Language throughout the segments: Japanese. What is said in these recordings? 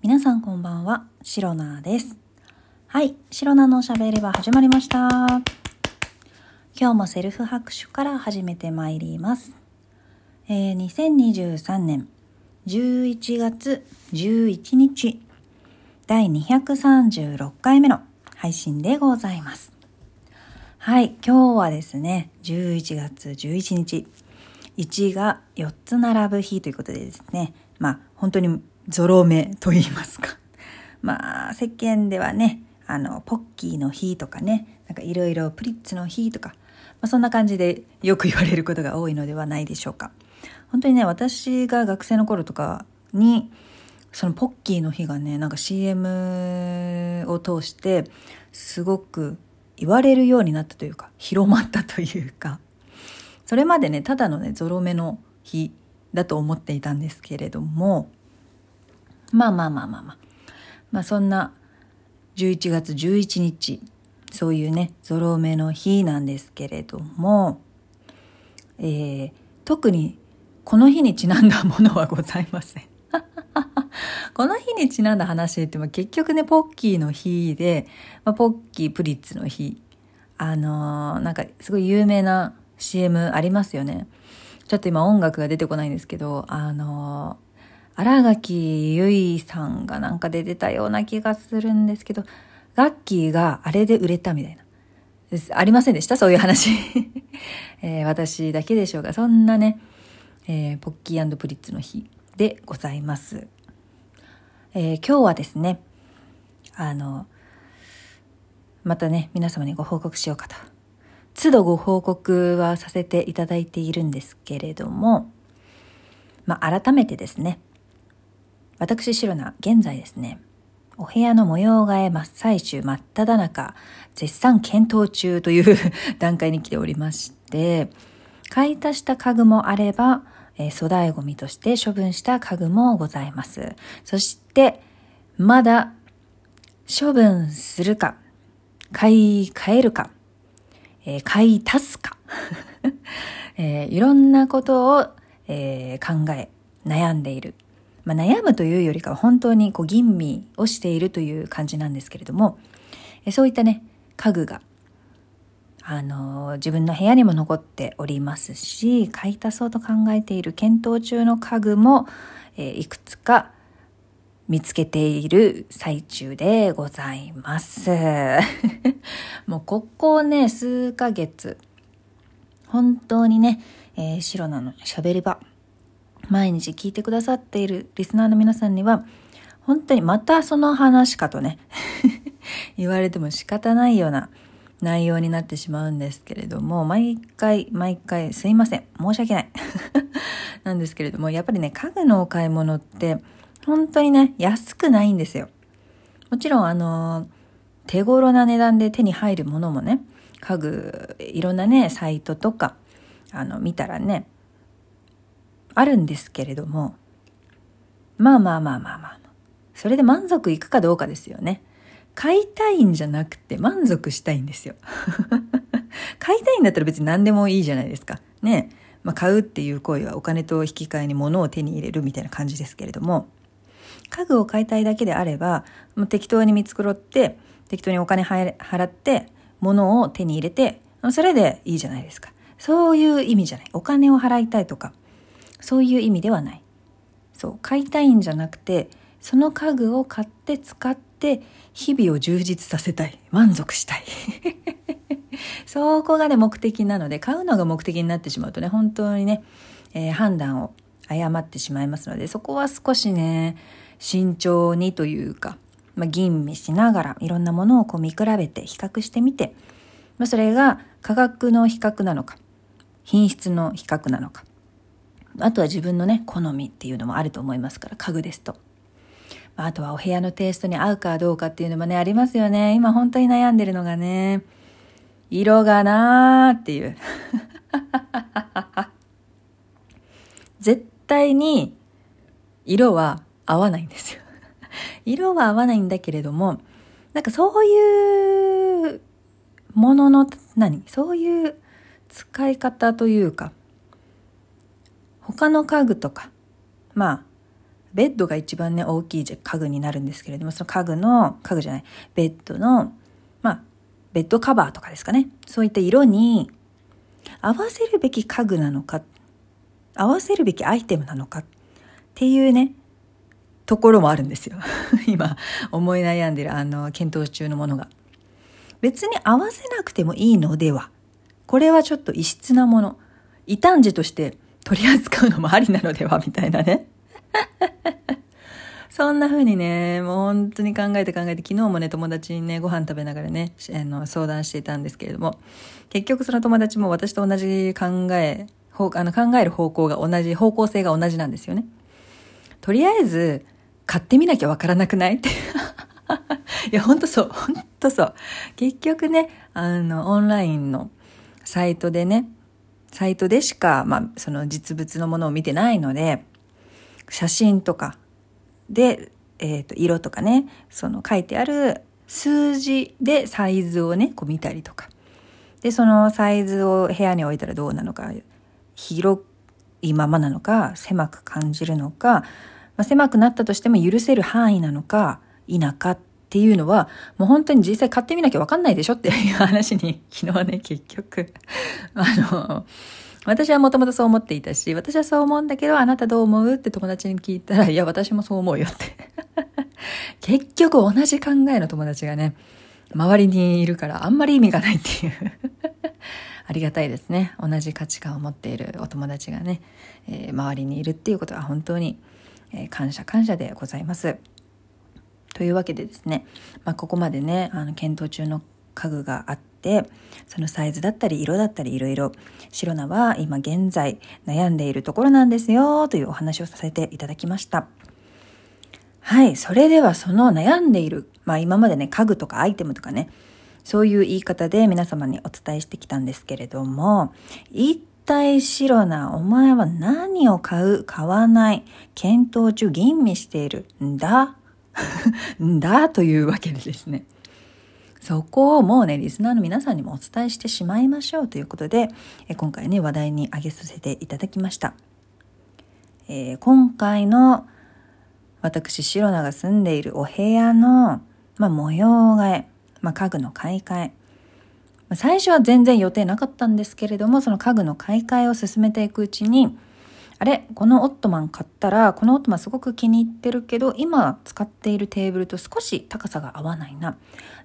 皆さんこんばんは、シロナです。はい、シロナのおしゃべりは始まりました。今日もセルフ拍手から始めてまいります。えー、2023年11月11日、第236回目の配信でございます。はい、今日はですね、11月11日、1が4つ並ぶ日ということでですね、まあ本当にゾロ目と言いますか。まあ世間ではね、あの、ポッキーの日とかね、なんかいろいろプリッツの日とか、まあ、そんな感じでよく言われることが多いのではないでしょうか。本当にね、私が学生の頃とかに、そのポッキーの日がね、なんか CM を通して、すごく言われるようになったというか、広まったというか、それまでね、ただのね、ゾロ目の日だと思っていたんですけれども、まあまあまあまあまあ。まあそんな11月11日、そういうね、ゾロ目の日なんですけれども、えー、特にこの日にちなんだものはございません。この日にちなんだ話って結局ね、ポッキーの日で、まあ、ポッキープリッツの日、あのー、なんかすごい有名な CM ありますよね。ちょっと今音楽が出てこないんですけど、あのー、荒垣結衣さんがなんかで出たような気がするんですけど、ガッキーがあれで売れたみたいな。ありませんでした？そういう話、えー、私だけでしょうか。そんなね、えー、ポッキープリッツの日でございます。えー、今日はですね、あの、またね、皆様にご報告しようかと。都度ご報告はさせていただいているんですけれども、まあ、改めてですね、私、シロナ、現在ですね、お部屋の模様替え真っ最中、真っ只中、絶賛検討中という 段階に来ておりまして、買い足した家具もあれば、えー、粗大ゴミとして処分した家具もございます。そして、まだ処分するか、買い替えるか、えー、買い足すか、えー、いろんなことを、え、考え、悩んでいる。まあ、悩むというよりかは本当にこう吟味をしているという感じなんですけれども、えそういったね、家具が、あの、自分の部屋にも残っておりますし、買い足そうと考えている検討中の家具も、え、いくつか見つけている最中でございます。もうここね、数ヶ月、本当にね、えー、シロナの喋り場、毎日聞いてくださっているリスナーの皆さんには、本当にまたその話かとね、言われても仕方ないような内容になってしまうんですけれども、毎回毎回すいません。申し訳ない。なんですけれども、やっぱりね、家具のお買い物って、本当にね、安くないんですよ。もちろん、あの、手頃な値段で手に入るものもね、家具、いろんなね、サイトとか、あの、見たらね、あるんですけれども、まあまあまあまあまあ。それで満足いくかどうかですよね。買いたいんじゃなくて満足したいんですよ。買いたいんだったら別に何でもいいじゃないですか。ね。まあ、買うっていう行為はお金と引き換えに物を手に入れるみたいな感じですけれども、家具を買いたいだけであれば、もう適当に見繕って、適当にお金払って、物を手に入れて、それでいいじゃないですか。そういう意味じゃない。お金を払いたいとか、そういう意味ではない。そう、買いたいんじゃなくて、その家具を買って使って、日々を充実させたい。満足したい。そこがね、目的なので、買うのが目的になってしまうとね、本当にね、えー、判断を誤ってしまいますので、そこは少しね、慎重にというか、まあ、吟味しながら、いろんなものをこう見比べて、比較してみて、まあ、それが価格の比較なのか、品質の比較なのか、あとは自分のね、好みっていうのもあると思いますから、家具ですと。あとはお部屋のテイストに合うかどうかっていうのもね、ありますよね。今本当に悩んでるのがね、色がなーっていう。絶対に色は合わないんですよ。色は合わないんだけれども、なんかそういうものの、何？そういう使い方というか、他の家具とか、まあ、ベッドが一番ね、大きい家具になるんですけれども、その家具の、家具じゃない、ベッドの、まあ、ベッドカバーとかですかね。そういった色に合わせるべき家具なのか、合わせるべきアイテムなのかっていうね、ところもあるんですよ。今、思い悩んでる、あの、検討中のものが。別に合わせなくてもいいのでは。これはちょっと異質なもの。異端児として取り扱うのもありなのではみたいなね。そんな風にね、もう本当に考えて考えて、昨日もね、友達にね、ご飯食べながらね、あの相談していたんですけれども、結局その友達も私と同じ考え、あの考える方向が同じ、方向性が同じなんですよね。とりあえず、買ってみなきゃわからなくない？っ ていや、ほんとそう。ほんとそう。結局ね、あの、オンラインのサイトでね、サイトでしか、まあ、その実物のものを見てないので、写真とかで、えっ、ー、と、色とかね、その書いてある数字でサイズをね、こう見たりとか。で、そのサイズを部屋に置いたらどうなのか、広いままなのか、狭く感じるのか、まあ、狭くなったとしても許せる範囲なのか、否かっっていうのは、もう本当に実際買ってみなきゃわかんないでしょっていう 話に、昨日ね、結局、あの、私はもともとそう思っていたし、私はそう思うんだけど、あなたどう思うって友達に聞いたら、いや、私もそう思うよって 結局同じ考えの友達がね、周りにいるからあんまり意味がないっていうありがたいですね。同じ価値観を持っているお友達がね、えー、周りにいるっていうことは本当にえー、感謝感謝でございます。というわけでですね、まあ、ここまでねあの検討中の家具があってそのサイズだったり色だったりいろいろ白菜は今現在悩んでいるところなんですよというお話をさせていただきました。はい。それではその悩んでいる、まあ今までね、家具とかアイテムとかね、そういう言い方で皆様にお伝えしてきたんですけれども、一体白な、お前は何を買う、買わない、検討中吟味している、んだ、んだというわけでですね。そこをもうね、リスナーの皆さんにもお伝えしてしまいましょうということで、え今回ね、話題に挙げさせていただきました。えー、今回の私、白菜が住んでいるお部屋の、まあ、模様替え、まあ、家具の買い替え、最初は全然予定なかったんですけれども、その家具の買い替えを進めていくうちに、あれこのオットマン買ったら、このオットマンすごく気に入ってるけど、今使っているテーブルと少し高さが合わないな。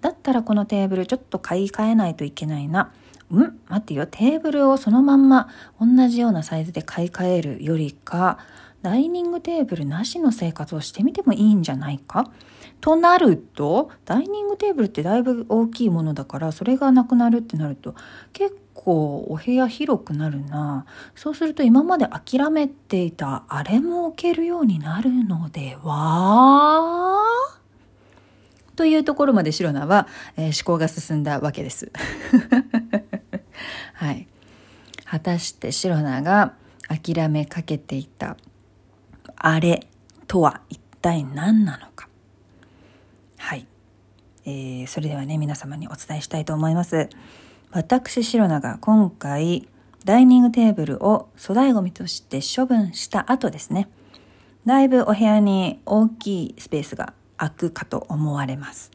だったらこのテーブルちょっと買い替えないといけないな。ん？待ってよ。テーブルをそのまんま同じようなサイズで買い替えるよりか、ダイニングテーブルなしの生活をしてみてもいいんじゃないか？となるとダイニングテーブルってだいぶ大きいものだからそれがなくなるってなると結構お部屋広くなるなそうすると今まで諦めていたあれも置けるようになるのでは？というところまで白菜は、えー、思考が進んだわけです。はい。果たして白菜が諦めかけていたあれとは一体何なのか？はい。えー、それではね、皆様にお伝えしたいと思います。私、白菜が今回、ダイニングテーブルを粗大ごみとして処分した後ですね、だいぶお部屋に大きいスペースが空くかと思われます。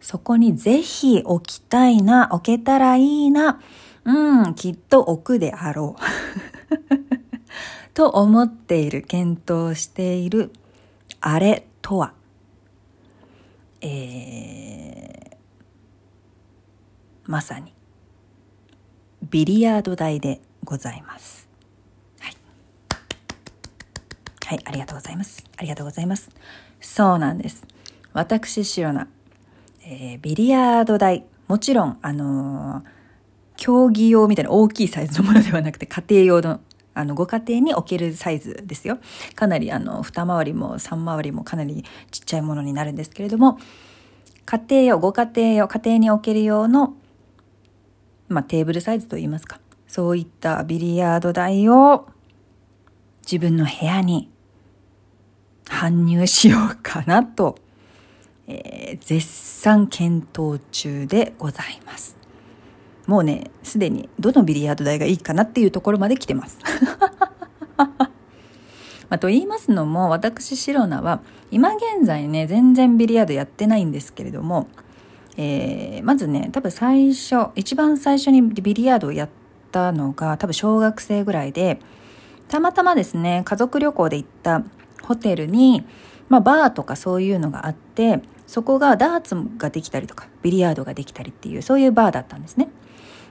そこにぜひ置きたいな、置けたらいいな、うん、きっと置くであろう。と思っている、検討している、あれとはえー、まさにビリヤード台でございます。はい。はい、ありがとうございます。ありがとうございます。そうなんです。私、シロナ、えー、ビリヤード台、もちろん、あのー、競技用みたいな大きいサイズのものではなくて、家庭用のあの、ご家庭に置けるサイズですよ。かなり、あの、二回りも三回りもかなりちっちゃいものになるんですけれども、家庭用、ご家庭用、家庭に置ける用の、まあ、テーブルサイズといいますか。そういったビリヤード台を自分の部屋に搬入しようかなと、えー、絶賛検討中でございます。もうね、すでにどのビリヤード台がいいかなっていうところまで来てます。まあ、と言いますのも、私、シロナは、今現在ね、全然ビリヤードやってないんですけれども、えー、まずね、多分最初、一番最初にビリヤードをやったのが、多分小学生ぐらいで、たまたまですね、家族旅行で行ったホテルに、まあ、バーとかそういうのがあって、そこがダーツができたりとか、ビリヤードができたりっていう、そういうバーだったんですね。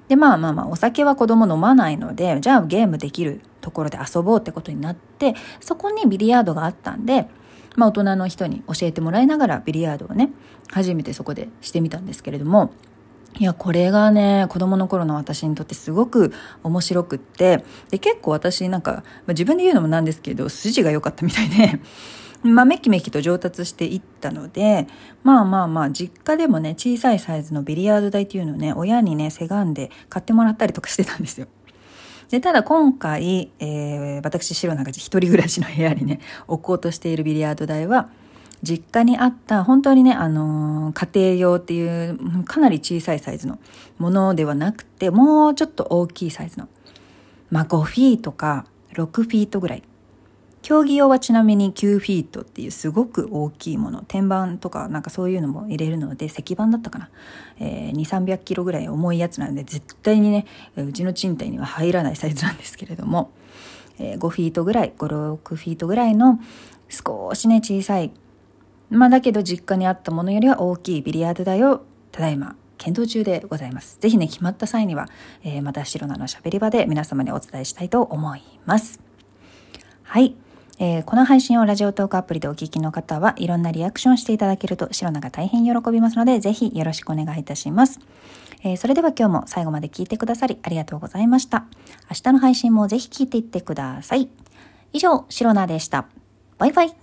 で、まあまあまあ、お酒は子供飲まないので、じゃあゲームできるところで遊ぼうってことになって、そこにビリヤードがあったんで、まあ大人の人に教えてもらいながらビリヤードをね、初めてそこでしてみたんですけれども、いや、これがね、子供の頃の私にとってすごく面白くって、で、結構私なんか、まあ、自分で言うのもなんですけど、筋が良かったみたいで、まあ、めきめきと上達していったので、まあまあまあ、実家でもね、小さいサイズのビリヤード台っていうのをね、親にね、せがんで買ってもらったりとかしてたんですよ。で、ただ今回、えー、私、白なんか一人暮らしの部屋にね、置こうとしているビリヤード台は、実家にあった、本当にね、あのー、家庭用っていう、かなり小さいサイズのものではなくて、もうちょっと大きいサイズの、まあ5フィートか6フィートぐらい競技用はちなみに9フィートっていうすごく大きいもの天板とかなんかそういうのも入れるので石板だったかな、えー、2300キロぐらい重いやつなんで絶対にねうちの賃貸には入らないサイズなんですけれども、えー、5フィートぐらい56フィートぐらいの少しね小さいまあだけど実家にあったものよりは大きいビリヤード台をただいま検討中でございます。ぜひね、決まった際には、えー、また白菜のしゃべり場で皆様にお伝えしたいと思います。はい。えー、この配信をラジオトークアプリでお聞きの方はいろんなリアクションしていただけると白菜が大変喜びますので、ぜひよろしくお願いいたします。えー、それでは今日も最後まで聞いてくださりありがとうございました。明日の配信もぜひ聞いていってください。以上、白菜でした。バイバイ。